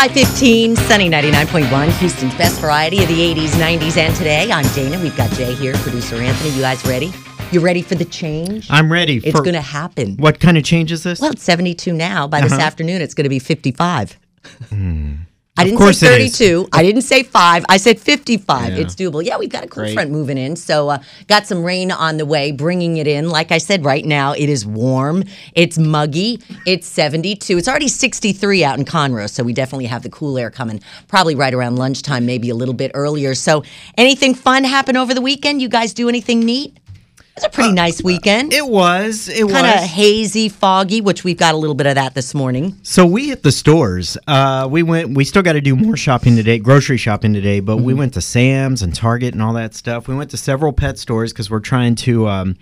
515, sunny 99.1, Houston's best variety of the 80s, 90s, and today. I'm Dana. We've got Jay here, producer Anthony. You guys ready? You ready for the change? I'm ready. It's going to happen. What kind of change is this? Well, it's 72 now. By this uh-huh. afternoon, it's going to be 55. Hmm. I Of didn't course say it is. 32. I didn't say five. I said 55. Yeah. It's doable. Yeah, we've got a cool Great. front moving in. So, uh, got some rain on the way, bringing it in. Like I said, right now it is warm. It's muggy. It's 72. It's already 63 out in Conroe. So, we definitely have the cool air coming probably right around lunchtime, maybe a little bit earlier. So, anything fun happen over the weekend? You guys do anything neat? It was a pretty nice weekend. Uh, it was. It was Kind of hazy, foggy, which we've got a little bit of that this morning. So we hit the stores. Uh, we went. We still got to do more shopping today, grocery shopping today. But Mm-hmm. we went to Sam's and Target and all that stuff. We went to several pet stores because we're trying to. Um,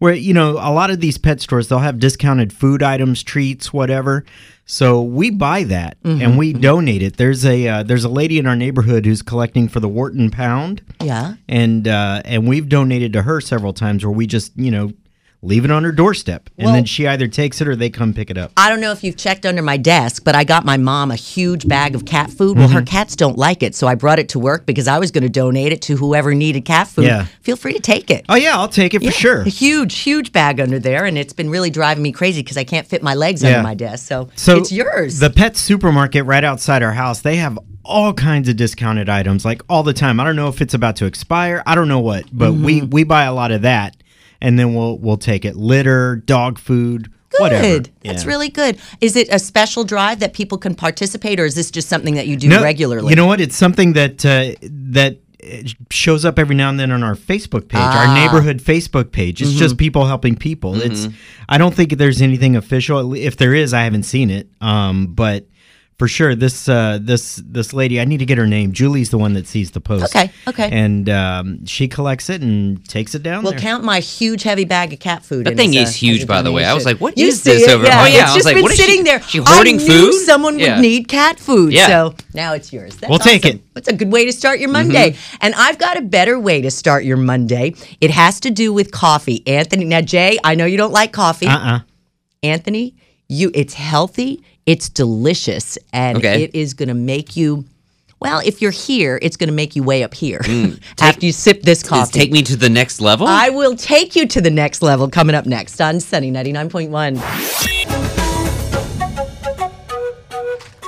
where you know a lot of these pet stores they'll have discounted food items, treats, whatever. So we buy that Mm-hmm. and we donate it. There's a uh, there's a lady in our neighborhood who's collecting for the Wharton Pound. Yeah. and uh, and we've donated to her several times where we just you know leave it on her doorstep and Well- then she either takes it or they come pick it up. I don't know if you've checked under my desk, but I got my mom a huge bag of cat food. Well, Mm-hmm. her cats don't like it, so I brought it to work because I was going to donate it to whoever needed cat food. Yeah. Feel free to take it. Oh yeah, I'll take it for Yeah, sure. A huge, huge bag under there, and it's been really driving me crazy because I can't fit my legs Yeah. under my desk. So, So it's yours. The pet supermarket right outside our house, they have all kinds of discounted items like all the time. I don't know if it's about to expire. I don't know what, but we Mm-hmm. we buy a lot of that and then we'll we'll take it litter, dog food, whatever. good. That's Yeah. really good. Is it a special drive that people can participate, or is this just something that you do No, regularly? You know what? It's something that uh, that uh, shows up every now and then on our Facebook page, Ah. our neighborhood Facebook page. It's Mm-hmm. just people helping people. It's I don't think there's anything official. If there is, I haven't seen it. Um, but for sure, this uh, this this lady, I need to get her name. Julie's the one that sees the post. Okay, okay. And um, she collects it and takes it down Well, there. count my huge, heavy bag of cat food. That in thing as a- is huge, by the way. I was like, what you is this it? over- Yeah, Oh, yeah, it's I was just like, been what is she- sitting there. she hoarding I knew food? someone would need cat food, Yeah. so now it's yours. That's We'll take it. That's a good way to start your Monday. Mm-hmm. And I've got a better way to start your Monday. It has to do with coffee, Anthony. Now, Jay, I know you don't like coffee. uh-uh. Anthony, you it's healthy, it's delicious, and Okay. it is going to make you. Well, if you're here, it's going to make you way up here mm. after you sip this coffee. take me to the next level. I will take you to the next level coming up next on Sunny 99.1.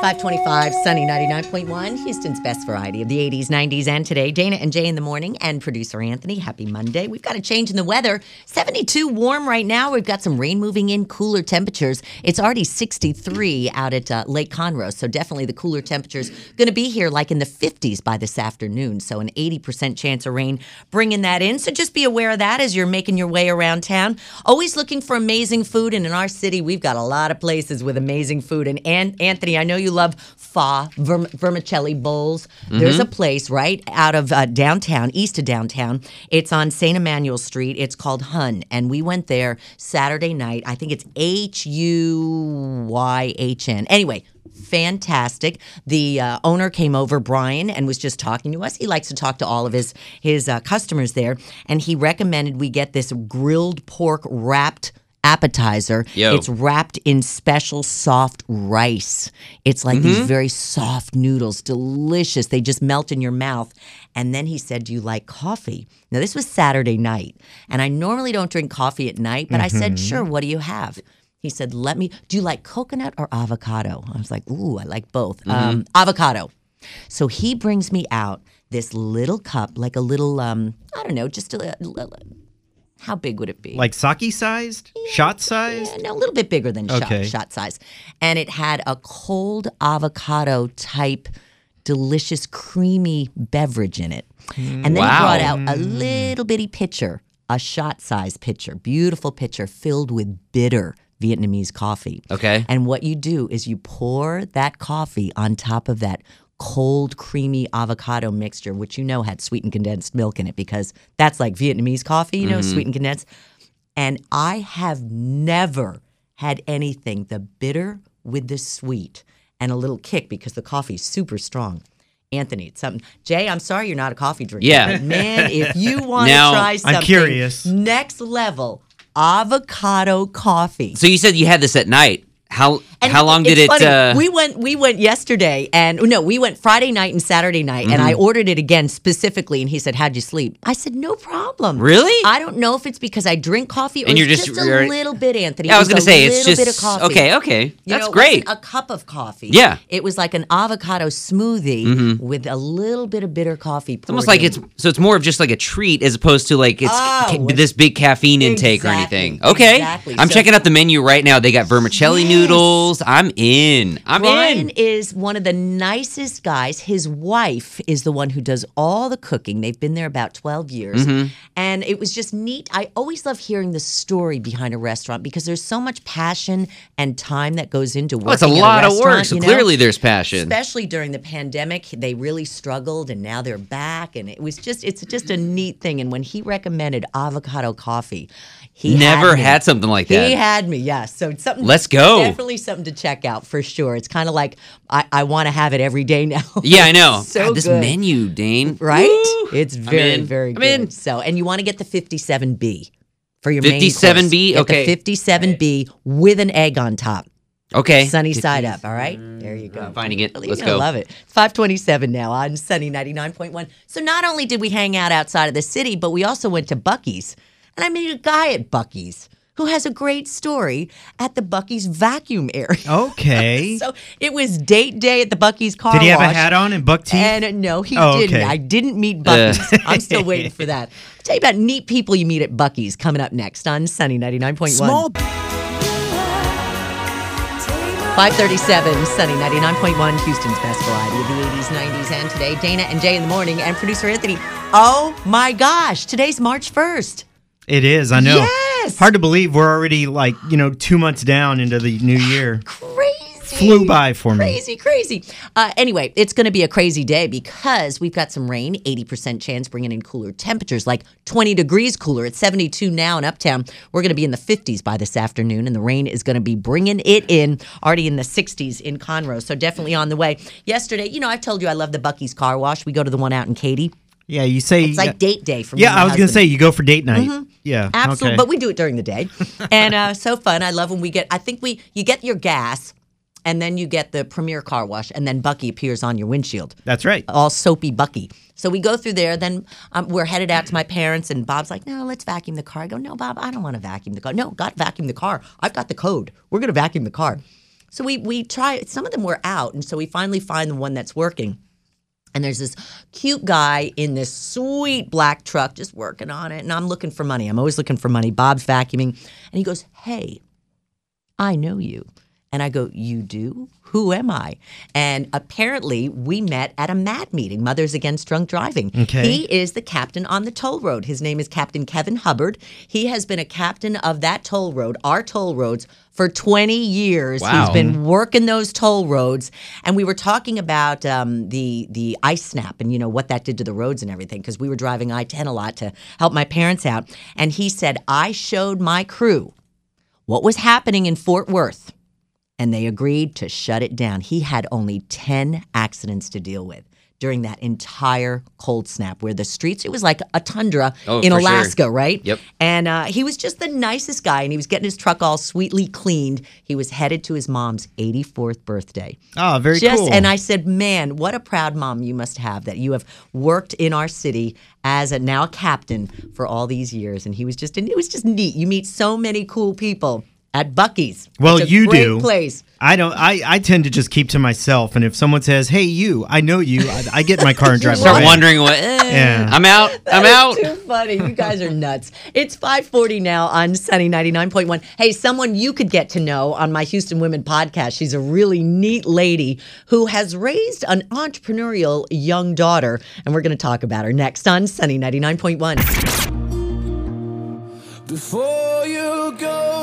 525 Sunny 99.1, Houston's best variety of the 80s, 90s, and today. Dana and Jay in the morning, and producer Anthony. Happy Monday. We've got a change in the weather. 72 warm right now. We've got some rain moving in, cooler temperatures. It's already 63 out at uh, Lake Conroe, so definitely the cooler temperatures going to be here like in the 50s by this afternoon. So an 80% chance of rain bringing that in. So just be aware of that as you're making your way around town. Always looking for amazing food, and in our city, we've got a lot of places with amazing food. And An- Anthony, I know you love pho, verm- vermicelli bowls. There's a place right out of uh, downtown, east of downtown. It's on St. Emmanuel Street. It's called Hun, and we went there Saturday night. I think it's H U Y H N. Anyway, fantastic. The uh, owner came over, Brian, and was just talking to us. He likes to talk to all of his his uh, customers there, and he recommended we get this grilled pork wrapped appetizer. Yo. It's wrapped in special soft rice. It's like these very soft noodles, delicious. They just melt in your mouth. And then he said, "Do you like coffee?" Now this was Saturday night, and I normally don't drink coffee at night, but I said, "Sure, what do you have?" He said, "Let me. Do you like coconut or avocado?" I was like, "Ooh, I like both. Um, avocado." So he brings me out this little cup, like a little, um, I don't know, just a, a- how big would it be? Like sake sized, shot sized. Yeah, no, a little bit bigger than shot, Okay. shot size. And it had a cold avocado type, delicious, creamy beverage in it. And then he brought out a mm. little bitty pitcher, a shot size pitcher, beautiful pitcher filled with bitter, Vietnamese coffee. Okay. And what you do is you pour that coffee on top of that cold, creamy avocado mixture, which you know had sweetened condensed milk in it because that's like Vietnamese coffee, you know, Mm-hmm. sweetened condensed. And I have never had anything the bitter with the sweet and a little kick because the coffee's super strong. Anthony, it's something. Jay, I'm sorry you're not a coffee drinker. Yeah. But man, if you want to try something, I'm curious. next level, avocado coffee. So you said you had this at night. How And how long did it? Uh, we went. We went yesterday, and no, we went Friday night and Saturday night, and Mm-hmm. I ordered it again specifically. And he said, "How'd you sleep?" I said, "No problem." Really? I don't know if it's because I drink coffee or And you're just- just, you're- a little bit, Anthony. yeah, I was gonna say it's just a little bit of coffee. okay. Okay, You that's know, it great. wasn't a cup of coffee. Yeah. Mm-hmm. it was like an avocado smoothie with a little bit of bitter coffee. It's almost like it's so it's more of just like a treat as opposed to like it's Oh, ca- this big caffeine intake or anything. Okay, exactly. I'm So- checking out the menu right now. They got vermicelli Yes. noodles. I'm in. I'm Brian in. is one of the nicest guys. His wife is the one who does all the cooking. They've been there about 12 years. Mm-hmm. And it was just neat. I always love hearing the story behind a restaurant because there's so much passion and time that goes into working Oh, it's a lot of work. So you know? clearly there's passion. Especially during the pandemic, they really struggled and now they're back. And it was just, it's just a neat thing. And when he recommended avocado coffee, he Never me. had something like that. He had me, yes. So it's something. Let's go. Definitely something to check out for sure. It's kind of like I, I want to have it every day now. Yeah, I know. so God, this good. menu, Dane. right? Woo! It's I'm very very I'm good. in. So and you want to get the 57B for your main 57B? Okay. the 57B with an egg on top. Okay. Sunny side up, all right? There you go. I'm finding it. Let's go. love it. 527 now on Sunny 99.1. So not only did we hang out outside of the city, but we also went to Buc-ee's. And I met a guy at Buc-ee's who has a great story at the Buc-ee's vacuum area. Okay. So it was date day at the Buc-ee's car Did he have a hat on and buck teeth? And uh, no, he Oh, didn't. okay. I didn't meet Buc-ee's. I'm still waiting for that. I'll tell you about neat people you meet at Buc-ee's coming up next on Sunny 99.1. Small 537, Sunny 99.1, Houston's best variety of the 80s, 90s, and today. Dana and Jay in the morning, and producer Anthony. Oh my gosh, today's March 1st. It is, I know. Yes! Hard to believe we're already like, you know, two months down into the new year. Crazy. Flew by for me. Crazy, crazy. Uh, anyway, it's going to be a crazy day because we've got some rain, 80% chance bringing in cooler temperatures, like 20 degrees cooler. It's 72 now in Uptown. We're going to be in the 50s by this afternoon, and the rain is going to be bringing it in, already in the 60s in Conroe. So definitely on the way. Yesterday, you know, I've told you I love the Buc-ee's car wash. We go to the one out in Katy. Yeah, you say. It's like date day for me. yeah, I was going to say, you go for date night. Yeah. Absolutely, okay. but we do it during the day, and uh, so fun. I love when we get. I think we you get your gas, and then you get the Premier car wash, and then Buc-ee appears on your windshield, That's right. all soapy Buc-ee. So we go through there. Then um, we're headed out to my parents, and Bob's like, "No, let's vacuum the car." I go, "No, Bob, I don't want to vacuum the car. No, got vacuum the car. I've got the code. We're gonna vacuum the car." So we we try. Some of them were out, and so we finally find the one that's working. And there's this cute guy in this sweet black truck just working on it. And I'm looking for money. I'm always looking for money. Bob's vacuuming. And he goes, Hey, I know you. And I go, You do? Who am I? And apparently, we met at a MADD meeting, Mothers Against Drunk Driving. Okay. He is the captain on the toll road. His name is Captain Kevin Hubbard. He has been a captain of that toll road, our toll roads, for 20 years. Wow. He's been working those toll roads. And we were talking about um, the the ice snap and you know what that did to the roads and everything because we were driving I 10 a lot to help my parents out. And he said, I showed my crew what was happening in Fort Worth and they agreed to shut it down. He had only 10 accidents to deal with during that entire cold snap where the streets, it was like a tundra Oh, in for sure. Alaska, right? Yep. And uh, he was just the nicest guy and he was getting his truck all sweetly cleaned. He was headed to his mom's 84th birthday. Oh, very Just cool. and I said, "Man, what a proud mom you must have that you have worked in our city as a now a captain for all these years." And he was just, and it was just neat. You meet so many cool people at Buc-ee's. Well, It's a you great do. Place. I don't. I, I tend to just keep to myself, and if someone says, "Hey, you," I know you. I, I get in my car and drive Start away. wondering what. eh, Yeah. I'm out. I'm out. is Too funny. You guys are nuts. It's 540 now on Sunny 99.1. Hey, someone you could get to know on my Houston Women podcast. She's a really neat lady who has raised an entrepreneurial young daughter, and we're going to talk about her next on Sunny 99.1. Before you go.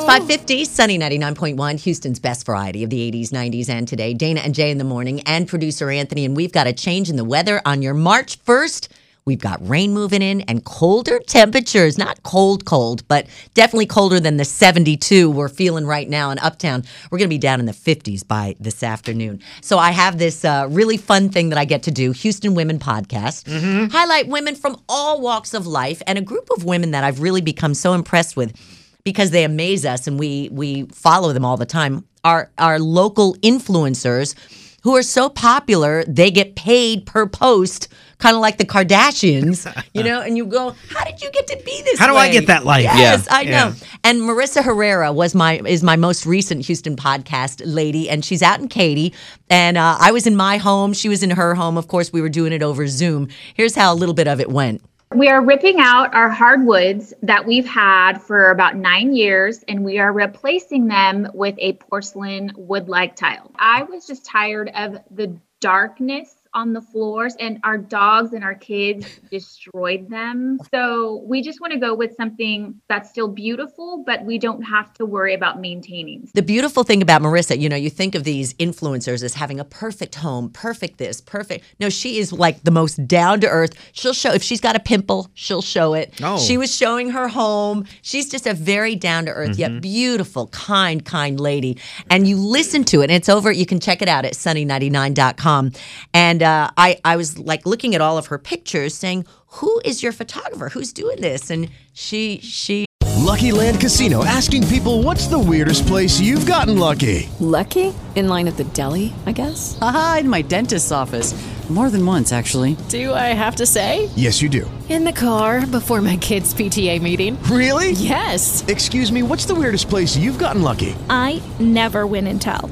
550, sunny 99.1, Houston's best variety of the 80s, 90s, and today. Dana and Jay in the morning, and producer Anthony. And we've got a change in the weather on your March 1st. We've got rain moving in and colder temperatures. Not cold, cold, but definitely colder than the 72 we're feeling right now in Uptown. We're going to be down in the 50s by this afternoon. So I have this uh, really fun thing that I get to do Houston Women Podcast. Highlight women from all walks of life and a group of women that I've really become so impressed with because they amaze us and we we follow them all the time are our local influencers who are so popular they get paid per post kind of like the Kardashians you know and you go how did you get to be this How do I get that life? yes Yeah. I know Yeah. and Marissa Herrera was my is my most recent Houston podcast lady and she's out in Katy and uh, I was in my home she was in her home of course we were doing it over Zoom here's how a little bit of it went We are ripping out our hardwoods that we've had for about nine years and we are replacing them with a porcelain wood like tile. I was just tired of the darkness on the floors and our dogs and our kids destroyed them. So we just want to go with something that's still beautiful, but we don't have to worry about maintaining. The beautiful thing about Marissa, you know, you think of these influencers as having a perfect home, perfect this, perfect. No, she is like the most down to earth. She'll show if she's got a pimple, she'll show it. Oh. She was showing her home. She's just a very down to earth yet mm-hmm. beautiful, kind, kind lady. And you listen to it, and it's over. You can check it out at sunny99.com. And uh, I, I was like looking at all of her pictures, saying, "Who is your photographer? Who's doing this?" And she, she Lucky Land Casino asking people what's the weirdest place you've gotten lucky? Lucky? In line at the deli, I guess? Aha, in my dentist's office. More than once, actually. Do I have to say? Yes, you do. In the car before my kids' PTA meeting. Really? Yes. Excuse me, what's the weirdest place you've gotten lucky? I never win and tell.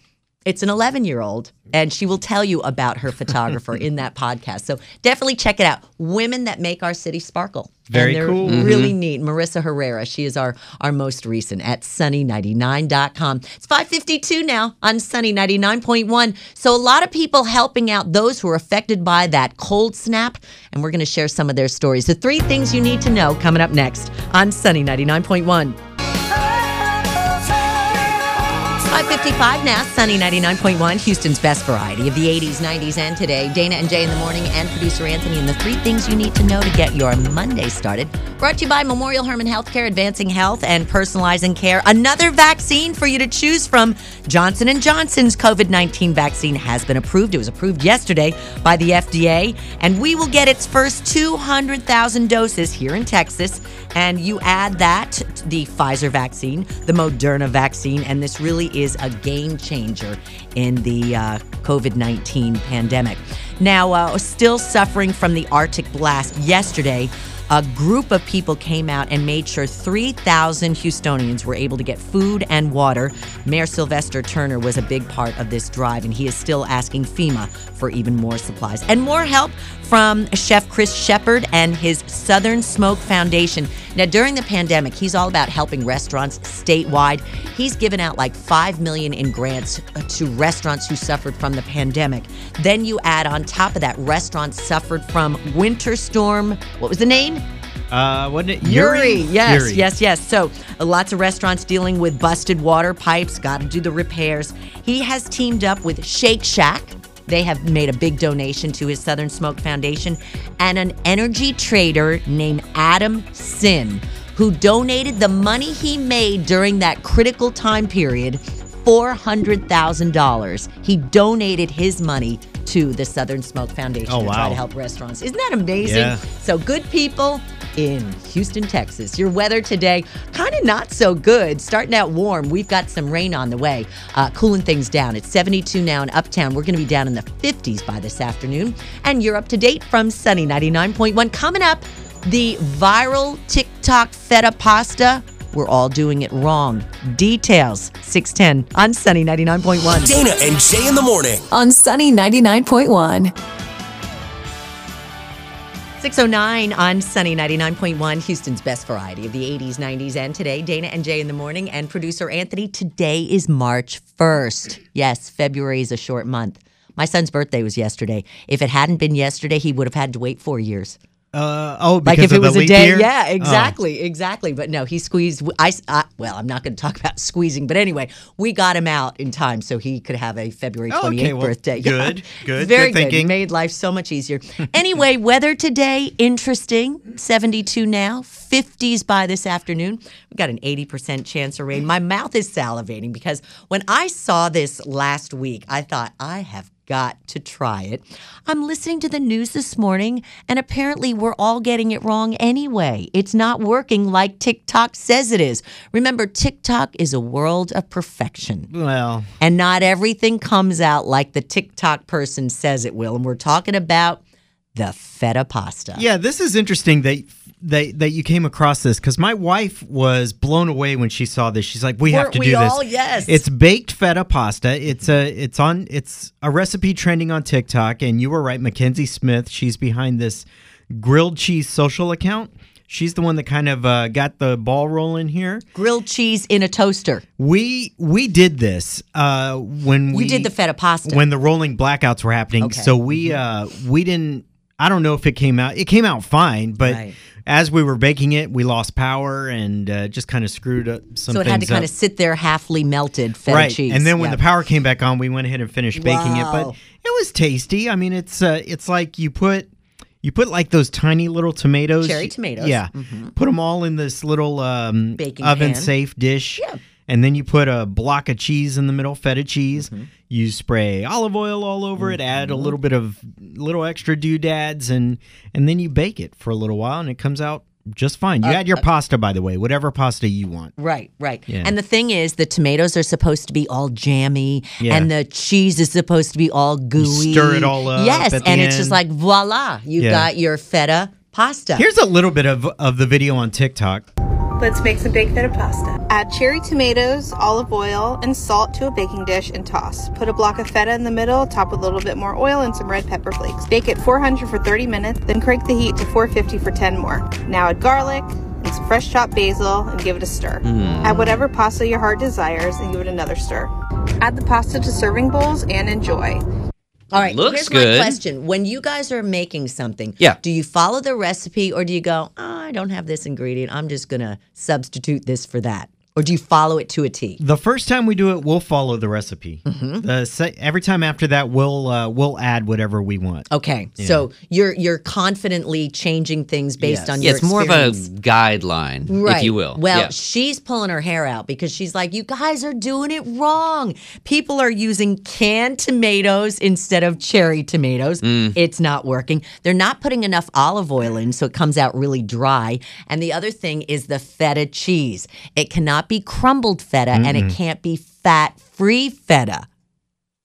it's an 11 year old, and she will tell you about her photographer in that podcast. So definitely check it out. Women that make our city sparkle. Very and they're cool. Really mm-hmm. neat. Marissa Herrera, she is our, our most recent at sunny99.com. It's 552 now on Sunny 99.1. So a lot of people helping out those who are affected by that cold snap, and we're going to share some of their stories. The three things you need to know coming up next on Sunny 99.1. 555 now, Sunny 99.1, Houston's best variety of the 80s, 90s, and today. Dana and Jay in the morning, and producer Anthony, and the three things you need to know to get your Monday started. Brought to you by Memorial Hermann Healthcare, advancing health and personalizing care. Another vaccine for you to choose from. Johnson & Johnson's COVID-19 vaccine has been approved. It was approved yesterday by the FDA, and we will get its first 200,000 doses here in Texas. And you add that the Pfizer vaccine, the Moderna vaccine, and this really is a game changer in the uh, COVID 19 pandemic. Now, uh, still suffering from the Arctic blast yesterday. A group of people came out and made sure 3,000 Houstonians were able to get food and water. Mayor Sylvester Turner was a big part of this drive, and he is still asking FEMA for even more supplies and more help from Chef Chris Shepard and his Southern Smoke Foundation. Now, during the pandemic, he's all about helping restaurants statewide. He's given out like five million in grants uh, to restaurants who suffered from the pandemic. Then you add on top of that, restaurants suffered from winter storm. What was the name? Uh, wasn't it Uri. Yes, Uri. yes, yes. So uh, lots of restaurants dealing with busted water pipes, got to do the repairs. He has teamed up with Shake Shack. They have made a big donation to his Southern Smoke Foundation and an energy trader named Adam Sinn, who donated the money he made during that critical time period $400,000. He donated his money to the Southern Smoke Foundation Oh, to try to help restaurants. Isn't that amazing? Yeah. So good people in Houston, Texas. Your weather today, kind of not so good. Starting out warm. We've got some rain on the way, uh, cooling things down. It's 72 now in Uptown. We're going to be down in the 50s by this afternoon. And you're up to date from Sunny 99.1. Coming up, the viral TikTok feta pasta. We're all doing it wrong. Details 610 on Sunny 99.1. Dana and Jay in the morning. On Sunny 99.1. 609 on Sunny 99.1, Houston's best variety of the 80s, 90s, and today. Dana and Jay in the morning, and producer Anthony. Today is March 1st. Yes, February is a short month. My son's birthday was yesterday. If it hadn't been yesterday, he would have had to wait four years. Uh, oh, Like if it was a day, year? yeah, Oh. exactly, exactly. But no, he squeezed. I, I well, I'm not going to talk about squeezing, but anyway, we got him out in time so he could have a February Oh, 28th okay, well, birthday. good, good, very good thinking. Made life so much easier. anyway, weather today interesting. 72 now, 50s by this afternoon. We've got an 80% chance of rain. My mouth is salivating because when I saw this last week, I thought I have got to try it. I'm listening to the news this morning, and apparently we're all getting it wrong anyway. It's not working like TikTok says it is. Remember, TikTok is a world of perfection. Well, And not everything comes out like the TikTok person says it will. And we're talking about the feta pasta. yeah, this is interesting that that that you came across this because my wife was blown away when she saw this. She's like, "We have Weren't to we do this." all? Yes. It's baked feta pasta. It's a it's on it's a recipe trending on TikTok, and you were right, Mackenzie Smith. She's behind this grilled cheese social account. She's the one that kind of uh, got the ball rolling here. Grilled cheese in a toaster. We we did this uh, when we You did the feta pasta. when the rolling blackouts were happening. Okay. Mm-hmm. So we uh, we didn't. I don't know if it came out. It came out fine, but Right. as we were baking it, we lost power and uh, just kind of screwed up some. so it had to kind of sit there halfly melted feta right. cheese. And then when Yeah. the power came back on, we went ahead and finished baking it. But it was tasty. I mean, it's uh, it's like you put you put like those tiny little tomatoes, Cherry tomatoes. Yeah, Mhm. put them all in this little um, Baking oven pan. safe dish. Yeah. And then you put a block of cheese in the middle, feta cheese. Mm-hmm. You spray olive oil all over it. Add a little bit of little extra doodads, and and then you bake it for a little while, and it comes out just fine. You Uh, add your pasta, by the way, whatever pasta you want. Right, right. Yeah. And the thing is, the tomatoes are supposed to be all jammy, Yeah. and the cheese is supposed to be all gooey. stir it all up Yes, at the and it's just like voila, you Yeah. got your feta pasta. Here's a little bit of of the video on TikTok. Let's make some baked feta pasta. Add cherry tomatoes, olive oil, and salt to a baking dish and toss. Put a block of feta in the middle, top with a little bit more oil and some red pepper flakes. Bake at 400 for 30 minutes, then crank the heat to 450 for 10 more. Now add garlic and some fresh chopped basil and give it a stir. Hmm. Add whatever pasta your heart desires and give it another stir. Add the pasta to serving bowls and enjoy. All right, Looks here's good. my question. When you guys are making something, Yeah. do you follow the recipe or do you go, oh, I don't have this ingredient. I'm just going to substitute this for that? Or do you follow it to a T? The first time we do it, we'll follow the recipe. Mm-hmm. The se- every time after that, we'll uh, we'll add whatever we want. Okay, so you're you're confidently changing things based Yes. on Yeah, your it's more of a guideline, Right. if you will. Well, Yeah. she's pulling her hair out because she's like, you guys are doing it wrong. People are using canned tomatoes instead of cherry tomatoes. Mm. It's not working. They're not putting enough olive oil in, so it comes out really dry. And the other thing is the feta cheese. It cannot be crumbled feta and it can't be fat free feta.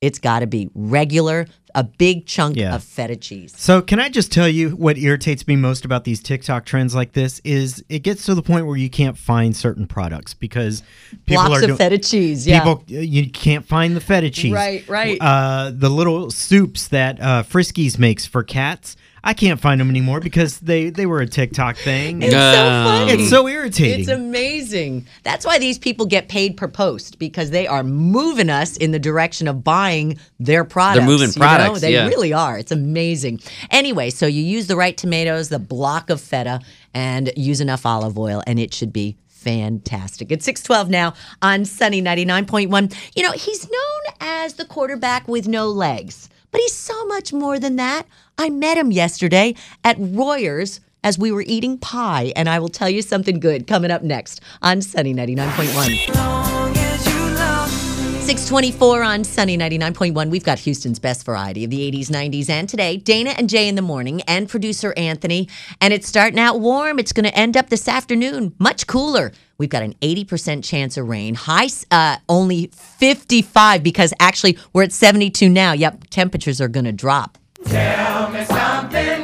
It's got to be regular, a big chunk Yeah. of feta cheese. So can I just tell you what irritates me most about these TikTok trends like this is it gets to the point where you can't find certain products because people Blocks are of doing feta cheese. Yeah. people you can't find the feta cheese. Right, right. Uh, the little soups that uh, Friskies makes for cats. I can't find them anymore because they they were a TikTok thing. It's so funny. It's so irritating. It's amazing. That's why these people get paid per post because they are moving us in the direction of buying their products. They're moving you know? Products, They yeah. really are. It's amazing. Anyway, so you use the right tomatoes, the block of feta, and use enough olive oil, and it should be fantastic. It's 612 now on Sunny 99.1. You know, he's known as the quarterback with no legs, but he's so much more than that. I met him yesterday at Royers as we were eating pie, and I will tell you something good coming up next on Sunny 99.1. 624 on Sunny 99.1. We've got Houston's best variety of the 80s, 90s, and today. Dana and Jay in the morning, and producer Anthony. And it's starting out warm. It's going to end up this afternoon, much cooler. We've got an 80% chance of rain. High, uh, only 55 because actually we're at 72 now. Yep, temperatures are going to drop. Jay,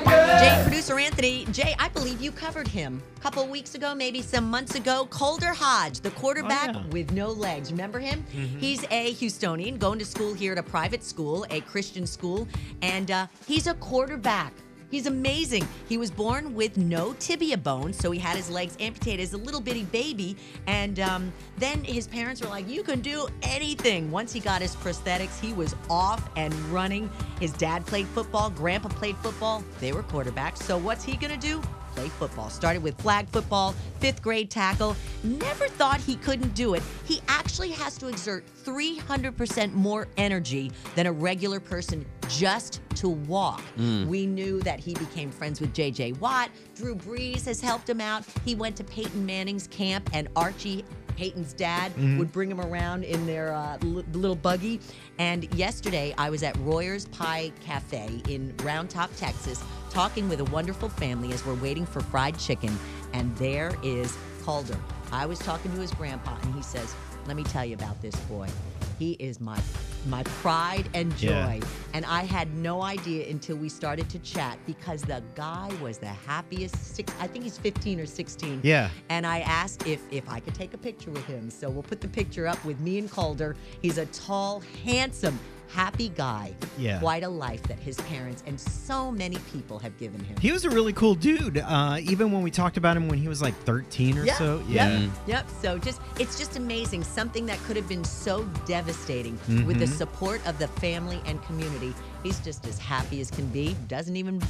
Jay, I believe you covered him a couple weeks ago, maybe some months ago. Calder Hodge, the quarterback with no legs. Remember him? He's a Houstonian going to school here at a private school, a Christian school, and uh, he's a quarterback He's amazing. He was born with no tibia bone, so he had his legs amputated as a little bitty baby. And um, then his parents were like, You can do anything. Once he got his prosthetics, he was off and running. His dad played football, grandpa played football. They were quarterbacks. So what's he going to do? play football. Started with flag football, fifth grade tackle. Never thought he couldn't do it. He actually has to exert 300% more energy than a regular person just to walk. Mm. We knew that he became friends with JJ Watt. Drew Brees has helped him out. He went to Peyton Manning's camp, and Archie. Peyton's dad Mhm. would bring him around in their uh, l- little buggy. And yesterday, I was at Royer's Pie Cafe in Round Top, Texas, talking with a wonderful family as we're waiting for fried chicken. And there is Calder. I was talking to his grandpa, and he says, "Let me tell you about this boy. He is my my pride and joy." Yeah. And I had no idea until we started to chat because the guy was the happiest. Six, I think he's 15 or 16. Yeah. And I asked if if I could take a picture with him. So we'll put the picture up with me and Calder. He's a tall, handsome, happy guy. Yeah. Quite a life that his parents and so many people have given him. He was a really cool dude. Uh, even when we talked about him when he was like 13 or Yeah, so. Yep. Yep. So just it's just amazing. Something that could have been so devastating with the Mhm. support of the family and community. He's just as happy as can be. Doesn't even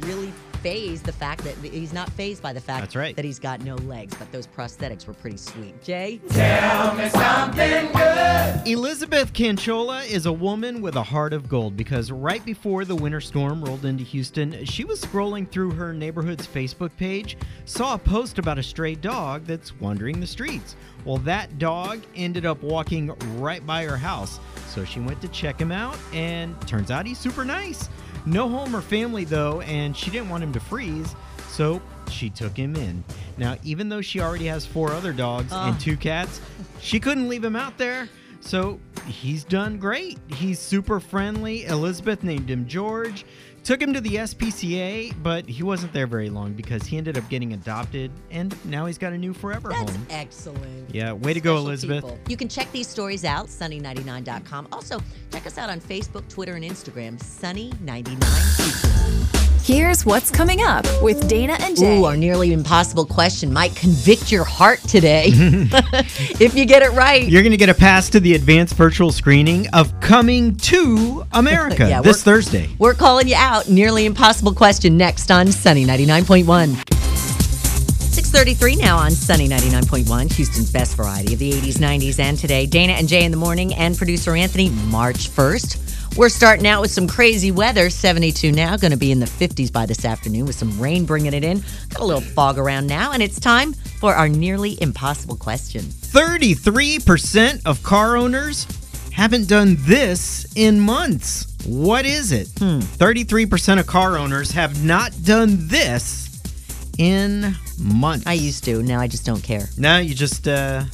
really phase the fact that he's not phased by the fact That's right. that he's got no legs. But those prosthetics were pretty sweet. Jay? Tell me something good. Elizabeth Canchola is a woman with a heart of gold because right before the winter storm rolled into Houston, she was scrolling through her neighborhood's Facebook page, saw a post about a stray dog that's wandering the streets. Well, that dog ended up walking right by her house. So she went to check him out, and turns out he's super nice. No home or family, though, and she didn't want him to freeze. So she took him in. Now, even though she already has four other dogs and Oh. two cats, she couldn't leave him out there. So he's done great. He's super friendly. Elizabeth named him George. Took him to the SPCA, but he wasn't there very long because he ended up getting adopted and now he's got a new forever That's home. excellent. Yeah, way to go, Elizabeth. people. You can check these stories out, sunny99.com. Also, check us out on Facebook, Twitter, and Instagram, Sunny99. Here's what's coming up with Dana and Jay. Ooh, our nearly impossible question might convict your heart today. if you get it right. You're going to get a pass to the advanced virtual screening of Coming to America Yeah, this we're- Thursday. We're calling you out. Nearly impossible question next on Sunny 99.1. 633 now on Sunny 99.1, Houston's best variety of the 80s, 90s, and today. Dana and Jay in the morning and producer Anthony, March 1st. We're starting out with some crazy weather. 72 now, going to be in the 50s by this afternoon with some rain bringing it in. Got a little fog around now, and it's time for our nearly impossible question. 33% of car owners haven't done this in months. What is it? Hmm. 33% of car owners have not done this in months. I used to. Now I just don't care. Now you just uh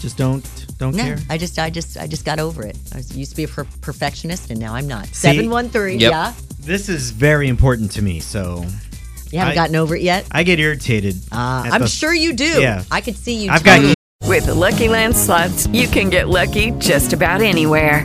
just don't don't no, care. I just, I just, I just got over it. I was, used to be a per- perfectionist, and now I'm not. Seven one three. Yeah, This is very important to me, so you haven't I- gotten over it yet. I get irritated. Uh, I'm the- sure you do. Yeah. I could see you. I've got totally- With the Lucky Land slots, you can get lucky just about anywhere.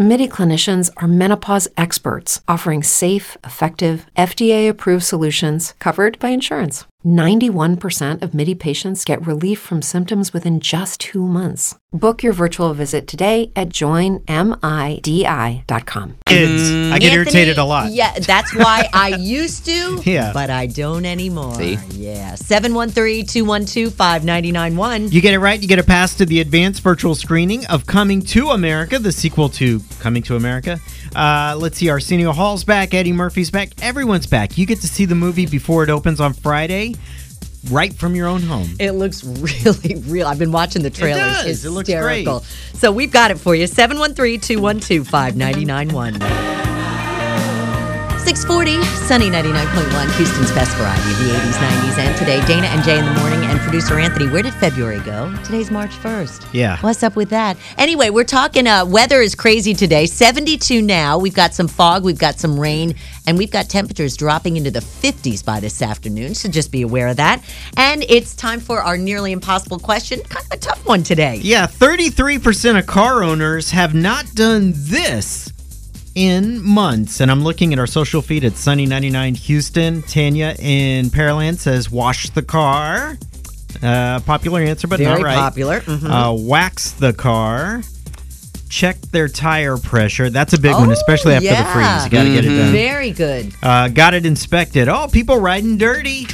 MIDI clinicians are menopause experts offering safe, effective, FDA approved solutions covered by insurance. 91% of MIDI patients get relief from symptoms within just two months. Book your virtual visit today at joinmidi.com. Kids, I get Anthony, irritated a lot. Yeah, that's why I used to. Yeah. But I don't anymore. See? Yeah. 713-212-5991. You get it right, you get a pass to the advanced virtual screening of Coming to America, the sequel to Coming to America. Uh, let's see, Arsenio Hall's back, Eddie Murphy's back, everyone's back. You get to see the movie before it opens on Friday. right from your own home. It looks really real. I've been watching the trailers. does. It's It looks great. So we've got it for you. 713-212-5991. 640, Sunny 99.1, Houston's best variety of the 80s, 90s, and today. Dana and Jay in the morning, and producer Anthony. Where did February go? Today's March 1st. Yeah. What's up with that? Anyway, we're talking uh, weather is crazy today. 72 now. We've got some fog, we've got some rain, and we've got temperatures dropping into the 50s by this afternoon. So just be aware of that. And it's time for our nearly impossible question. Kind of a tough one today. Yeah, 33% of car owners have not done this in months. And I'm looking at our social feed at Sunny99 Houston. Tanya in Pearland says, wash the car. Uh, popular answer, but Very not right. popular. Mhm. Uh, wax the car. Check their tire pressure. That's a big one, Oh, especially after the freeze. You got to get it done. Very good. Uh, got it inspected. Oh, people riding dirty.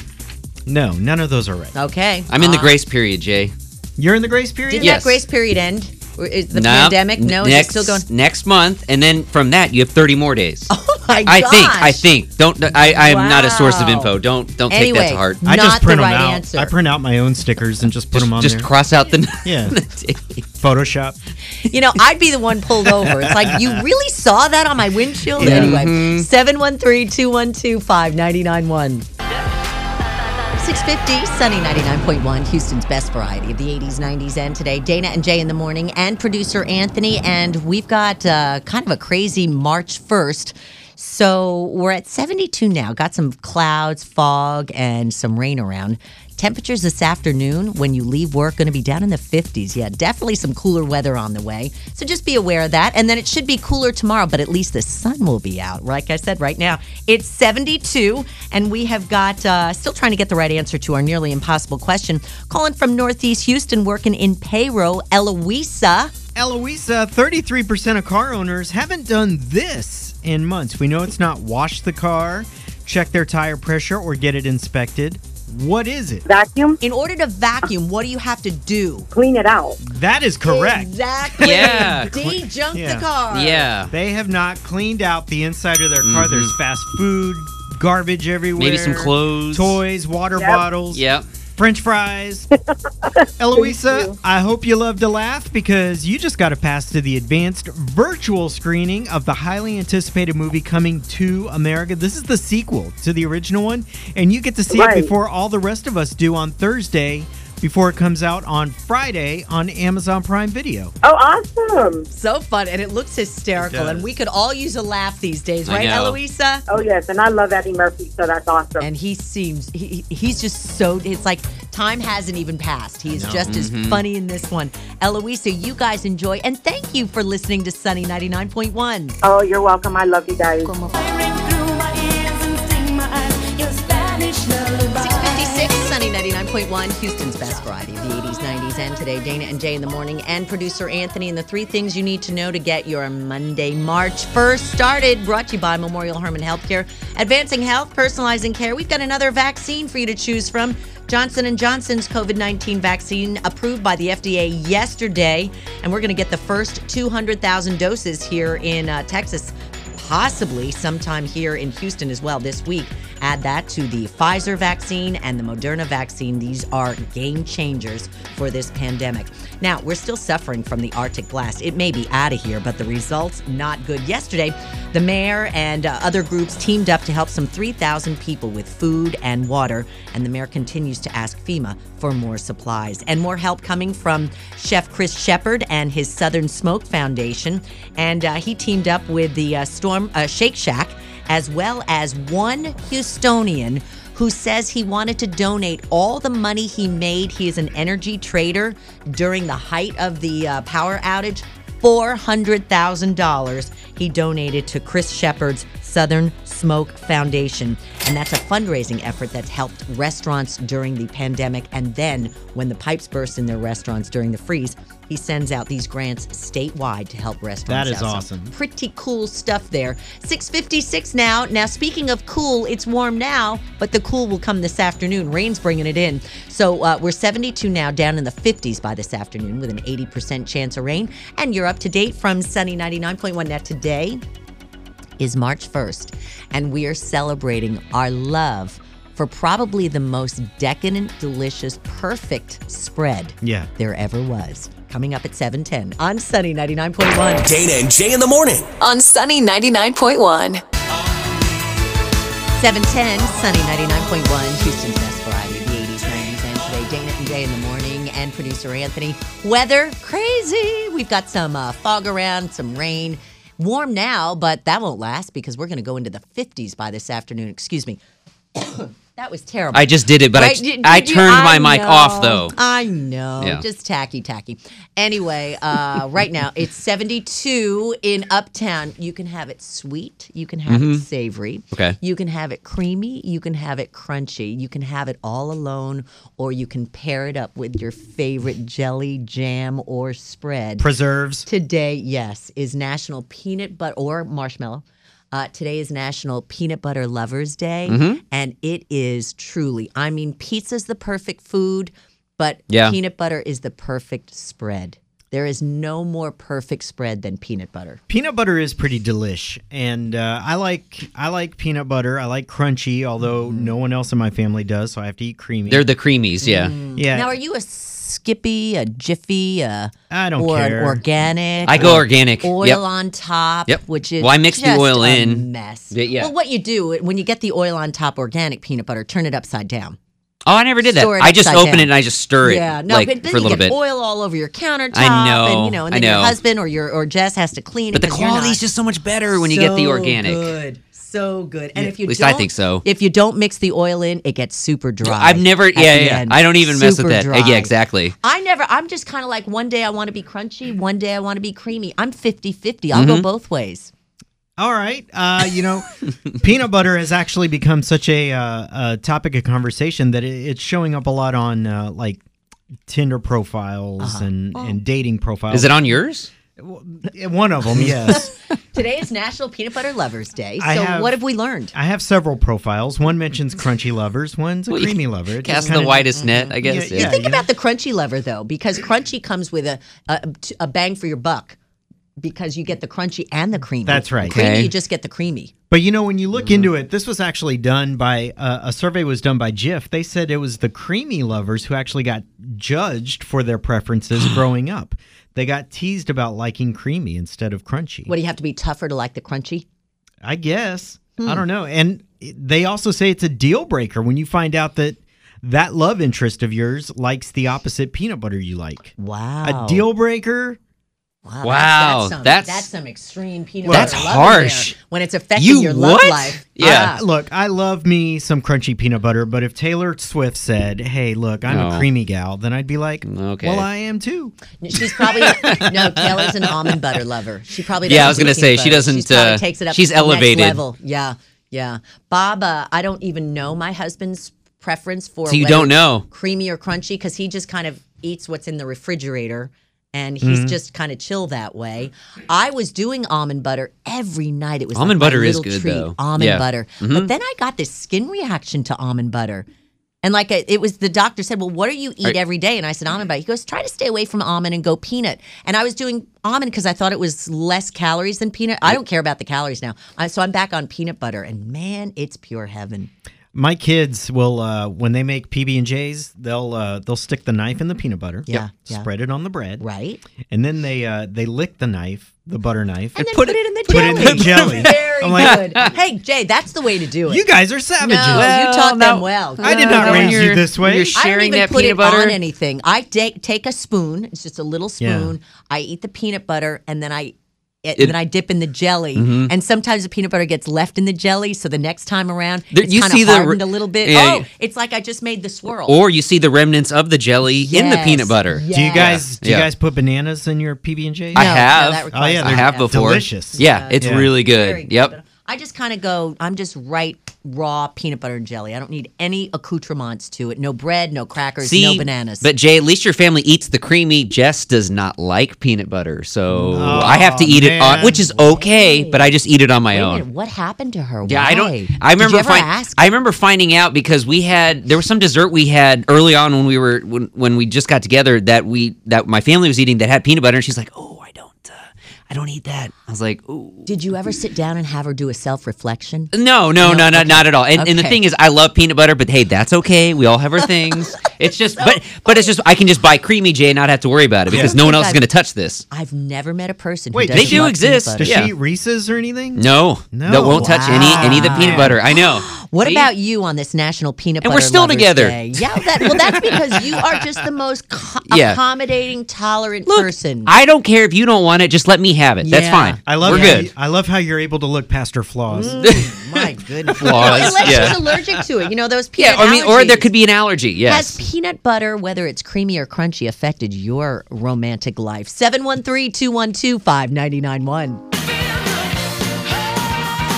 No, none of those are right. Okay. I'm in the Uh, grace period, Jay. You're in the grace period? Did Yes. that grace period end? Or Is the No, pandemic? No, next, still going. Next month, and then from that, you have 30 more days. Oh my I gosh. think. I think. Don't. I. I'm not a source of info. Don't. Don't take that to heart. I Not just the print right them out. answer. I print out my own stickers and just put them on Just there. cross out the. Yeah. the. Photoshop. You know, I'd be the one pulled over. It's like, you really saw that on my windshield? Yeah. Anyway, Mm-hmm. 713 212 5991. 650, Sunny 99.1, Houston's best variety of the 80s, 90s, and today. Dana and Jay in the morning, and producer Anthony. And we've got uh, kind of a crazy March 1st. So we're at 72 now. Got some clouds, fog, and some rain around. Temperatures this afternoon when you leave work going to be down in the 50s. Yeah, definitely some cooler weather on the way. So just be aware of that. And then it should be cooler tomorrow, but at least the sun will be out. Like I said, right now it's 72, and we have got uh, still trying to get the right answer to our nearly impossible question. Calling from Northeast Houston, working in payroll, Eloisa. Eloisa, 33% of car owners haven't done this in months. We know it's not wash the car, check their tire pressure, or get it inspected. What is it? Vacuum? In order to vacuum, what do you have to do? Clean it out. That is correct. Exactly. Yeah. De-junk Yeah. the car. Yeah. They have not cleaned out the inside of their car. There's mm-hmm. fast food, garbage everywhere. Maybe some clothes. toys, water Yep. bottles, Yep. French fries. Eloisa, I hope you love to laugh because you just got a pass to the advanced virtual screening of the highly anticipated movie coming to America. This is the sequel to the original one, and you get to see Right. it before all the rest of us do on Thursday. Before it comes out on Friday on Amazon Prime Video. Oh, awesome. So fun, and it looks hysterical, It and we could all use a laugh these days, right. Eloisa? Oh, yes. And I love Eddie Murphy, so that's awesome. And he seems he, he- he's just so it's like time hasn't even passed. He's just as Mm-hmm. funny in this one. Eloisa, you guys enjoy, and thank you for listening to Sunny ninety nine point one. oh, you're welcome. I love you guys. 99.1, Houston's best variety of the 80s, 90s, and today. Dana and Jay in the morning, and producer Anthony. And the three things you need to know to get your Monday, March 1st started. Brought to you by Memorial Hermann Healthcare. Advancing health, personalizing care. We've got another vaccine for you to choose from. Johnson & Johnson's COVID-19 vaccine approved by the FDA yesterday. And we're going to get the first 200,000 doses here in uh, Texas possibly sometime here in Houston as well this week. Add that to the Pfizer vaccine and the Moderna vaccine. These are game changers for this pandemic. Now, we're still suffering from the Arctic blast. It may be out of here, but the results not good. Yesterday, the mayor and uh, other groups teamed up to help some 3,000 people with food and water, and the mayor continues to ask FEMA for more supplies and more help coming from Chef Chris Shepard and his Southern Smoke Foundation. And uh, he teamed up with the uh, Storm uh, Shake Shack, as well as one Houstonian who says he wanted to donate all the money he made. He is an energy trader during the height of the uh, power outage. $400,000 he donated to Chris Shepard's Southern Smoke Foundation. And that's a fundraising effort that's helped restaurants during the pandemic. And then when the pipes burst in their restaurants during the freeze, he sends out these grants statewide to help restaurants. That is awesome. pretty cool stuff there. 656 now. Now, speaking of cool, it's warm now, but the cool will come this afternoon. Rain's bringing it in. So uh, we're 72 now, down in the 50s by this afternoon with an 80% chance of rain. And you're up to date from Sunny 99.1 net today is March 1st, and we are celebrating our love for probably the most decadent, delicious, perfect spread Yeah. there ever was. Coming up at 710 on Sunny 99.1. Dana and Jay in the morning. On Sunny 99.1. 710, Sunny 99.1, Houston's best variety of the 80s, 90s, and today, Dana and Jay in the morning, and producer Anthony. Weather, crazy. We've got some uh, fog around, some rain. Warm now, but that won't last because we're going to go into the 50s by this afternoon. Excuse me. that was terrible. I just did it, but I- Right? Did- I did you- turned my mic know. off, though. I know. Yeah. Just tacky, tacky. Anyway, uh, right now it's 72 in Uptown. You can have it sweet. You can have it Mhm. savory. Okay. You can have it creamy. You can have it crunchy. You can have it all alone, or you can pair it up with your favorite jelly, jam, or spread. Preserves. Today, yes, is National Peanut Butter or Marshmallow. Uh, today is National Peanut Butter Lovers Day, Mhm. and it is truly. I mean, pizza's the perfect food, but Yeah. peanut butter is the perfect spread. There is no more perfect spread than peanut butter. Peanut butter is pretty delish, and uh, I like I like peanut butter. I like crunchy, although Mm-hmm. no one else in my family does, so I have to eat creamy. They're the creamies, yeah. Yeah. Now, are you a Skippy, a Jiffy, a I don't or care. an organic? I go organic. Oil Yep. on top, Yep. which is Well, I mix the oil a in. Mess. Yeah, yeah. Well, what you do when you get the oil on top organic peanut butter, turn it upside down. Oh, I never did that. I just open down. it and I just stir it Yeah, no, like but then for a you little get bit. oil all over your countertop. I know, and you know, and I then your husband or your or Jess has to clean But it. the 'cause you're quality's not. just so much better when you get the organic. Good. So good. And Yeah, if you at least I don't- think so. If you don't mix the oil in, it gets super dry. I've never, yeah, yeah. end. I don't even mess with that. Dry. Yeah, exactly. I never, I'm just kind of like one day I want to be crunchy, one day I want to be creamy. I'm 50 50. I'll go Mhm. both ways. All right. Uh, you know, peanut butter has actually become such a, uh, a topic of conversation that it, it's showing up a lot on uh, like Tinder profiles Uh-huh. and, and dating profiles. Is it on yours? One of them, yes. Today is National Peanut Butter Lovers Day. So have- what have we learned? I have several profiles. One mentions crunchy lovers. One's a Well, creamy lover. It Cast the kinda- widest net, I guess. Yeah, yeah. yeah. Think you know? about the crunchy lover though, because crunchy comes with a, a a bang for your buck, because you get the crunchy and the creamy. That's right. Creamy, Okay. you just get the creamy. But you know, when you look into it, this was actually done by uh, a survey was done by Jif. They said it was the creamy lovers who actually got judged for their preferences growing up. They got teased about liking creamy instead of crunchy. What do you have to be tougher to like the crunchy? I guess. Hmm. I don't know. And they also say it's a deal breaker when you find out that that love interest of yours likes the opposite peanut butter you like. Wow. A deal breaker? Wow, Wow, that's, some, that's- that's some extreme peanut butter. that's loving harsh. when it's affecting You your love what? life. Yeah. I- look, I love me some crunchy peanut butter, but if Taylor Swift said, "Hey, look, I'm No. a creamy gal," then I'd be like, Okay. "Well, I am too." She's probably no. Taylor's an almond butter lover. She probably Yeah, I was gonna peanut say, she doesn't, She's probably uh, takes it up she's to the next elevated. level. Yeah, yeah. Bob, uh, I don't even know my husband's preference for. So you don't know? creamy or crunchy because he just kind of eats what's in the refrigerator. And he's Mm-hmm. just kind of chill that way. I was doing almond butter every night. It was Almond like butter is good, treat. though. Almond Yeah. butter, Mhm. but then I got this skin reaction to almond butter. And like I- it was, the doctor said, "Well, what do you eat Are- every day?" And I said, "Almond butter." He goes, "Try to stay away from almond and go peanut." And I was doing almond because I thought it was less calories than peanut. I don't care about the calories now, I, so I'm back on peanut butter, and man, it's pure heaven. My kids will, uh, when they make PB and J's, they'll uh, they'll stick the knife in the peanut butter, Yeah, yeah. spread it on the bread, Right? and then they uh, they lick the knife, the butter knife, And then put, it, in the put it jelly. in the jelly. Very I'm like, good. Hey, Jay, that's the way to do it. You guys are savages. No, Well, you taught them no. well. I did not when raise you this way. You're I don't sharing even that put peanut it butter. on anything. I take take a spoon. It's just a little Yeah. spoon. I eat the peanut butter, and then I. It, It- then I dip in the jelly, Mhm. and sometimes the peanut butter gets left in the jelly. So the next time around, There- it's you kind see of the hardened a little bit. Yeah, oh, yeah. it's like I just made the swirl. Or you see the remnants of the jelly in the peanut butter. Yes. Do you guys do you guys put bananas in your PB and J? I No, no, have. Oh yeah, I have before. Delicious. Yeah, it's Yeah. really Very good. Yep. I just kind of go. I'm just right raw peanut butter and jelly. I don't need any accoutrements to it. No bread, no crackers, See, no bananas. But Jay, at least your family eats the creamy. Jess does not like peanut butter, so Oh, I have to eat it on, which is okay. But I just eat it on my Wait own. minute, what happened to her? Yeah, I don't. I remember. you ever find- I remember finding out because we had there was some dessert we had early on when we were when, when we just got together that we that my family was eating that had peanut butter, and she's like, "Oh, I don't, I I don't eat that. I was like, ooh. Did you ever sit down and have her do a self reflection? No, no, no, no, not at all. And, and the thing is, I love peanut butter, but hey, that's okay. We all have our things. it's just, but but it's just I can just buy creamy J and not have to worry about it because no one else is going to touch this. I've never met a person who Wait, doesn't they do love exist. Does Yeah. she eat Reese's or anything? No, No. that won't touch any any of the peanut butter. I know. What See? about you on this National Peanut butter? And we're still Lovers together. Day? Yeah, that, well, that's because you are just the most co- Yeah. accommodating, tolerant Look, person. I don't care if you don't want it. Just let me have it. That's fine. I love We're how good. you- I love how you're able to look past her flaws. Mm, my goodness. Flaws, Unless yeah. she's allergic to it. You know, those Yeah, peanut I mean, or there could be an allergy. Yes. Has peanut butter, whether it's creamy or crunchy, affected your romantic life? 713 212 5991.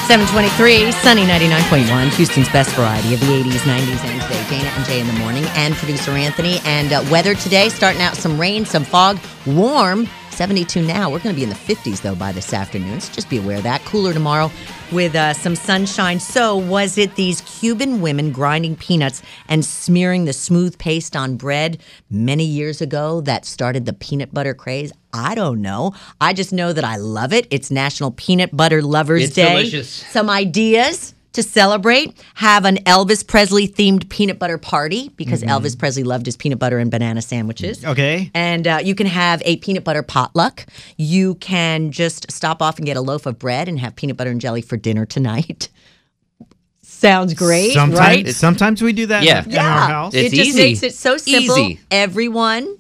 723, Sunny 99.1, Houston's best variety of the 80s, 90s, and today. Dana and Jay in the morning, and producer Anthony. And uh, weather today, starting out some rain, some fog, warm, 72 now. We're going to be in the 50s, though, by this afternoon. So just be aware of that. Cooler tomorrow with uh, some sunshine. So, was it these Cuban women grinding peanuts and smearing the smooth paste on bread many years ago that started the peanut butter craze? I don't know. I just know that I love it. It's National Peanut Butter Lovers It's Day. delicious. Some ideas to celebrate. Have an Elvis Presley themed peanut butter party because Elvis Presley loved his peanut butter and banana sandwiches. Okay. And uh, you can have a peanut butter potluck. You can just stop off and get a loaf of bread and have peanut butter and jelly for dinner tonight. Sounds great, sometimes, right? Sometimes we do that Yeah. in our house. It's it just easy. makes it so simple. Easy. Everyone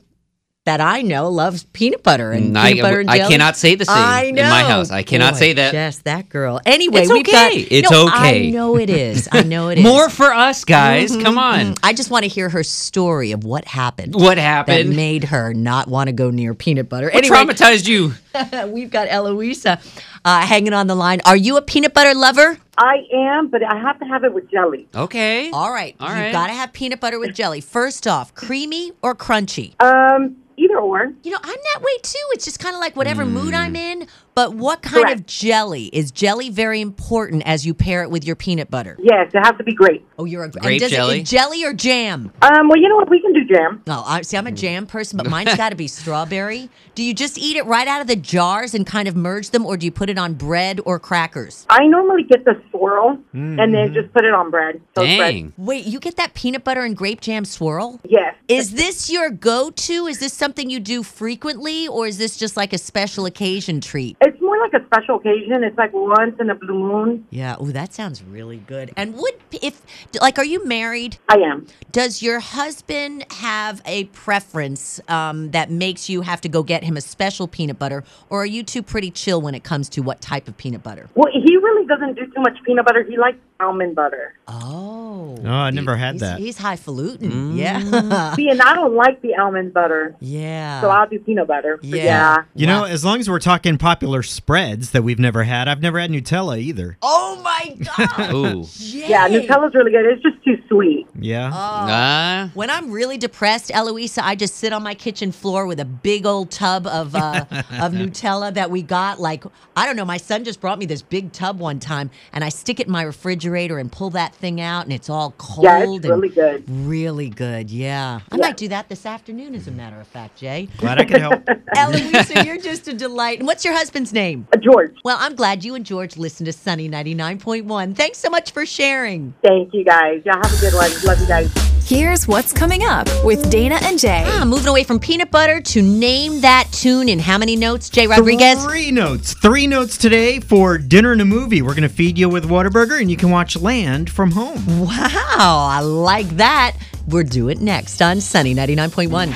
that I know loves peanut butter and Mm, I- peanut butter and I cannot say the same I in my house. I cannot Boy, say that. Just that girl. Anyway, It's we've got. okay. It's No, okay. I know it is. I know it is. More for us, guys. Come on. I just want to hear her story of what happened. What happened that made her not want to go near peanut butter. What Anyway, traumatized you? we've got Eloisa uh, hanging on the line. Are you a peanut butter lover? I am, but I have to have it with jelly. Okay. All right. All You've right. got to have peanut butter with jelly. First off, creamy or crunchy? Um, either or. You know, I'm that way too. It's just kind of like whatever mood I'm mm. in. But what kind of jelly? Is jelly very important as you pair it with your peanut butter? Yes, it has to be grape. Oh, you're a and Grape does it- jelly? jelly or jam? Um, well, you know what? We can do jam. No, I see. I'm a jam person, but mine's got to be strawberry. Do you just eat it right out of the jars and kind of merge them, or do you put it on bread or crackers? I normally get the swirl and then just put it on bread. Toast bread. Dang. Wait, you get that peanut butter and grape jam swirl? Yes. Is this your go-to? Is this something you do frequently, or is this just like a special occasion treat? It's more like a special occasion. It's like once in a blue moon. Yeah. Oh, that sounds really good. And would if like, are you married? I am. Does your husband have a preference um, that makes you have to go get him a special peanut butter, or are you two pretty chill when it comes to what type of peanut butter? Well, he really doesn't do too much peanut butter. He likes almond butter. Oh, Oh, I never had he's, that. he's highfalutin. Yeah, See, and I don't like the almond butter, yeah. so I'll do peanut butter. Yeah. yeah. You know, as long as we're talking popular spreads that we've never had, I've never had Nutella either. oh my god. Ooh. Yeah, Nutella's really good. It's just too sweet. Yeah. Ah. When I'm really depressed, Eloisa, I just sit on my kitchen floor with a big old tub of uh, of Nutella that we got. Like I don't know, my son just brought me this big tub one time, and I stick it in my refrigerator and pull that thing out, and it's all cold Yeah, it's and really good. really good. Yeah, I Yeah. might do that this afternoon, as a matter of fact, Jay. Glad I could help. Eloisa, you're just a delight. And what's your husband's name? Uh, George, Well, I'm glad you and George listen to Sunny 99.1. Thanks so much for sharing. thank you guys. Y'all have a good one. Love you guys. Here's what's coming up with Dana and Jay. Ah, moving away from peanut butter to name that tune in how many notes, Jay Rodriguez? Three notes. Three notes today for dinner and a movie. We're going to feed you with Whataburger and you can watch Land from home. Wow, I like that. We'll do it next on Sunny 99.1.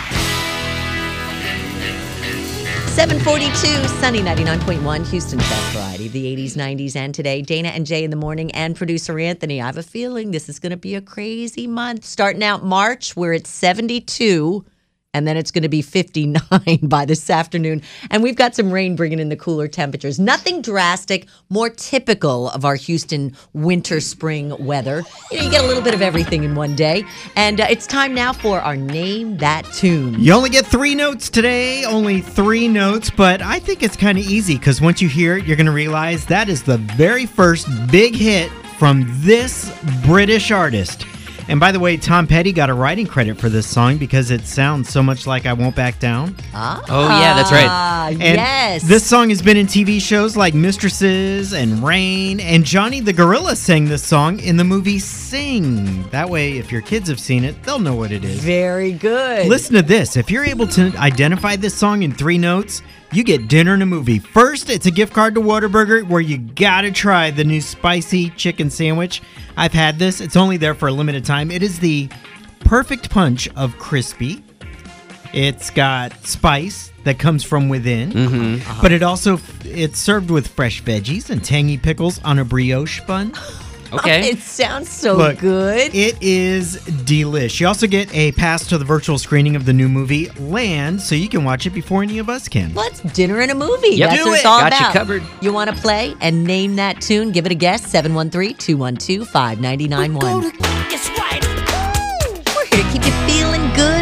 742 Sunny 99.1 Houston best the 80s, 90s, and today. Dana and Jay in the morning and producer Anthony. I have a feeling this is going to be a crazy month. Starting out March, where it's 72 and then it's going to be 59 by this afternoon. And we've got some rain bringing in the cooler temperatures. Nothing drastic, more typical of our Houston winter spring weather. You know, you get a little bit of everything in one day. And uh, it's time now for our Name That Tune. You only get three notes today, only three notes, but I think it's kind of easy because once you hear it, you're going to realize that is the very first big hit from this British artist. And by the way, Tom Petty got a writing credit for this song because it sounds so much like I Won't Back Down. Ah, Oh, yeah, that's right. And yes. This song has been in TV shows like Mistresses and Rain, and Johnny the Gorilla sang this song in the movie Sing. That way, if your kids have seen it, they'll know what it is. Very good. Listen to this. If you're able to identify this song in three notes, you get dinner and a movie. First, it's a gift card to Whataburger where you gotta try the new spicy chicken sandwich. I've had this, it's only there for a limited time. It is the perfect punch of crispy. It's got spice that comes from within, Mm-hmm. but it also it's served with fresh veggies and tangy pickles on a brioche bun. Okay. it sounds so Look, good. It is delish. You also get a pass to the virtual screening of the new movie Land, so you can watch it before any of us can. What's dinner and a movie? Yep. That's Do what it's it. all Got you covered. You want to play and name that tune? Give it a guess. 713 212 5991. We're here to keep you feeling good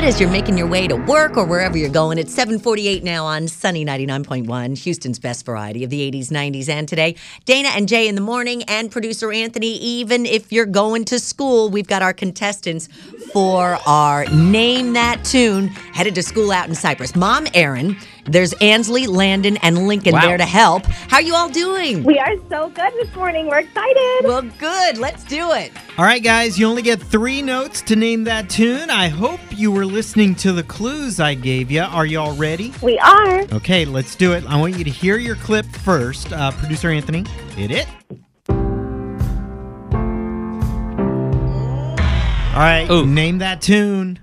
as you're making your way to work or wherever you're going. It's 748 now on Sunny 99.1, Houston's best variety of the 80s, 90s, and today. Dana and Jay in the morning and producer Anthony, even if you're going to school, we've got our contestants for our Name That Tune headed to school out in Cypress. Mom Erin, there's Ansley, Landon, and Lincoln Wow. there to help. How you all doing? We are so good this morning. We're excited. well, good. Let's do it. All right, guys, you only get three notes to name that tune. I hope you were listening to the clues I gave you. Are you all ready? We are. Okay, let's do it. I want you to hear your clip first. Uh, Producer Anthony, hit it. All right, Ooh. name that tune.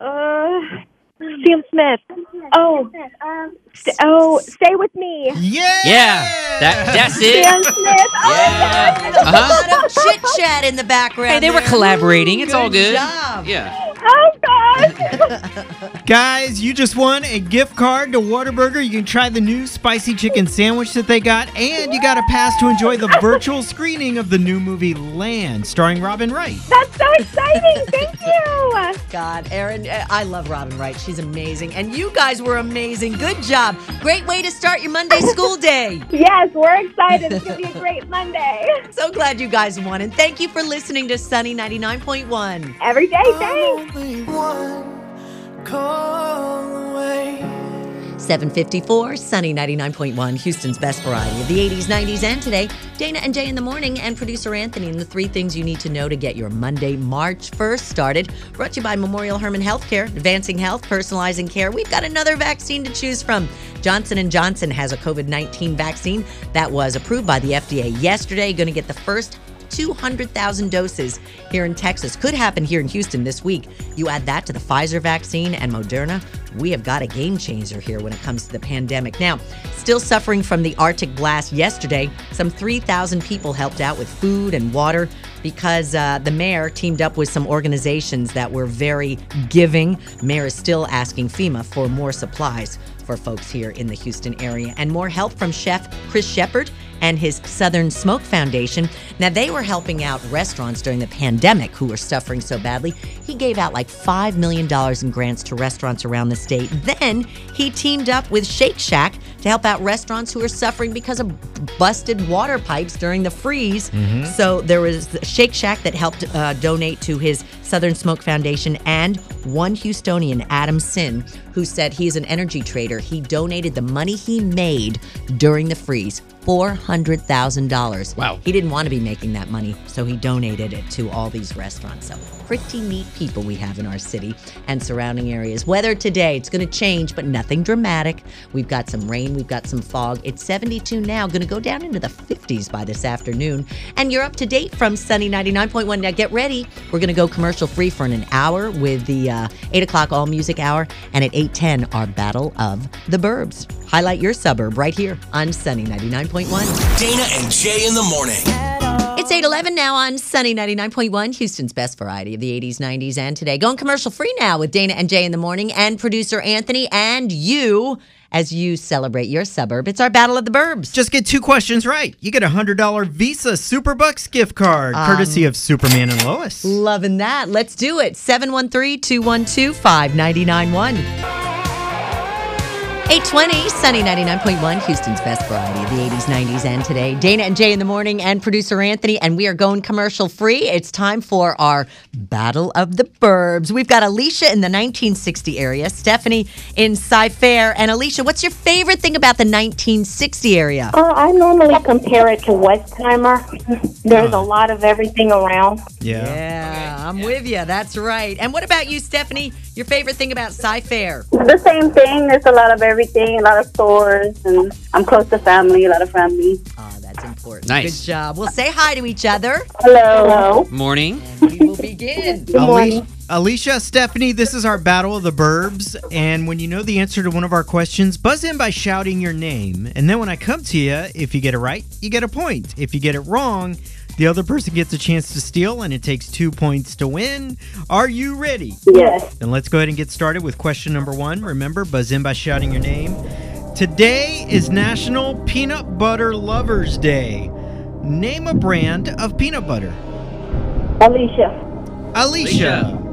Uh, Sam Smith. Oh, st- oh, stay with me. Yeah! Yeah. That, that's it. Sam Smith. Oh, Yeah. A Uh-huh. lot of chit chat in the background. Hey, they were there. collaborating. It's all good. job. Yeah. Oh gosh. Guys, you just won a gift card to Whataburger. You can try the new spicy chicken sandwich that they got, and you got a pass to enjoy the virtual screening of the new movie Land, starring Robin Wright. That's so exciting. Thank you. God, Erin, I love Robin Wright. She's amazing. And you guys were amazing. Good job. Great way to start your Monday school day. Yes, we're excited. It's gonna be a great Monday. So glad you guys won. And thank you for listening to Sunny 99.1. Every day, thanks. 754, Sunny 99.1, Houston's best variety of the 80s, 90s, and today. Dana and Jay in the morning, and producer Anthony, and the three things you need to know to get your Monday, March 1st started. Brought to you by Memorial Hermann Healthcare, advancing health, personalizing care. We've got another vaccine to choose from. Johnson & Johnson has a COVID-19 vaccine that was approved by the FDA yesterday. Going to get the first 200,000 doses here in Texas. Could happen here in Houston this week. You add that to the Pfizer vaccine and Moderna, we have got a game changer here when it comes to the pandemic. Now, still suffering from the Arctic blast yesterday, some 3,000 people helped out with food and water because uh, the mayor teamed up with some organizations that were very giving. Mayor is still asking FEMA for more supplies for folks here in the Houston area and more help from Chef Chris Shepard and his Southern Smoke Foundation. Now, they were helping out restaurants during the pandemic who were suffering so badly. He gave out like $5 million in grants to restaurants around the state. Then he teamed up with Shake Shack to help out restaurants who are suffering because of busted water pipes during the freeze. So there was Shake Shack that helped uh, donate to his Southern Smoke Foundation and one Houstonian, Adam Sinn, who said he's an energy trader. He donated the money he made during the freeze. $400,000. Wow. He didn't want to be making that money, so he donated it to all these restaurants. So, pretty neat people we have in our city and surrounding areas. Weather today, it's going to change, but nothing dramatic. We've got some rain, we've got some fog. It's 72 now, going to go down into the 50s by this afternoon. And you're up to date from Sunny 99.1. Now, get ready. We're going to go commercial free for an hour with the uh, 8 o'clock All Music Hour. And at 8.10, our Battle of the Burbs. Highlight your suburb right here on Sunny 99.1. Dana and Jay in the morning. It's 811 now on Sunny 99.1, Houston's best variety of the 80s, 90s, and today. Going commercial free now with Dana and Jay in the morning and producer Anthony and you as you celebrate your suburb. It's our Battle of the Burbs. Just get two questions right. You get a $100 Visa Superbucks gift card, um, courtesy of Superman and Lois. Loving that. Let's do it. 713 212 5991. 820, Sunny 99.1, Houston's best variety of the 80s, 90s, and today. Dana and Jay in the morning, and producer Anthony, and we are going commercial free. It's time for our Battle of the Burbs. We've got Alicia in the 1960 area, Stephanie in Cy Fair. And Alicia, what's your favorite thing about the 1960 area? Uh, I normally compare it to Westheimer. There's a lot of everything around. Yeah. Yeah, I'm with you. That's right. And what about you, Stephanie? Your favorite thing about Cy Fair? The same thing. There's a lot of everything, a lot of stores, and I'm close to family, a lot of family. Oh, that's important. Nice. Good job. Well, say hi to each other. Hello. Hello. Morning. We will begin. Good Alicia, Alicia, Stephanie, this is our Battle of the Burbs. And when you know the answer to one of our questions, buzz in by shouting your name. And then when I come to you, if you get it right, you get a point. If you get it wrong, the other person gets a chance to steal, and it takes two points to win. Are you ready? Yes. Then let's go ahead and get started with question number one. Remember, buzz in by shouting your name. Today is National Peanut Butter Lovers Day. Name a brand of peanut butter. Alicia. Alicia.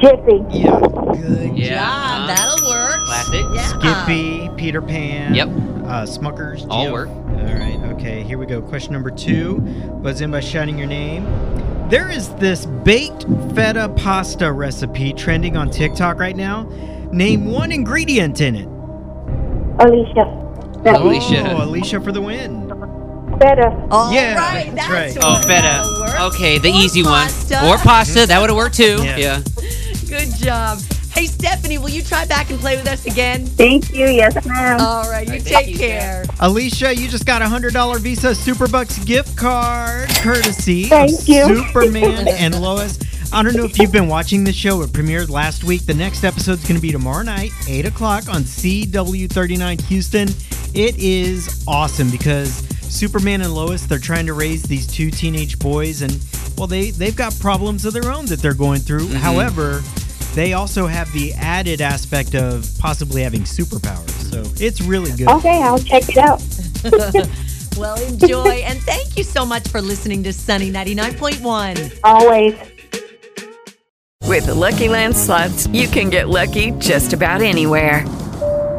Jiffy. Yeah. Good Yeah. job. That'll work. Classic. Yeah. Skippy, Peter Pan. Yep. Uh, Smuckers. All Jif. work. All right. Okay. Here we go. Question number two. Buzz in by shouting your name. There is this baked feta pasta recipe trending on TikTok right now. Name one ingredient in it. Alicia. Alicia. Oh, Alicia for the win. Better. All Yeah, right, that's that's right. Oh, what- feta. Okay, the Or easy one. Or pasta. That would have worked too. Yeah. Yeah. Good job. Hey, Stephanie, will you try back and play with us again? Thank you. Yes, ma'am. All right, you right, take you, care. Alicia, you just got a hundred dollar Visa Superbucks gift card, courtesy Thank of you. Superman and Lois. I don't know if you've been watching the show. It premiered last week. The next episode's going to be tomorrow night, eight o'clock on CW39 Houston. It is awesome because Superman and Lois they're trying to raise these two teenage boys, and well, they they've got problems of their own that they're going through. Mm-hmm. However. They also have the added aspect of possibly having superpowers. So it's really good. Okay, I'll check it out. Well, enjoy. and thank you so much for listening to Sunny 99.1. Always. With the Lucky Land slots, you can get lucky just about anywhere.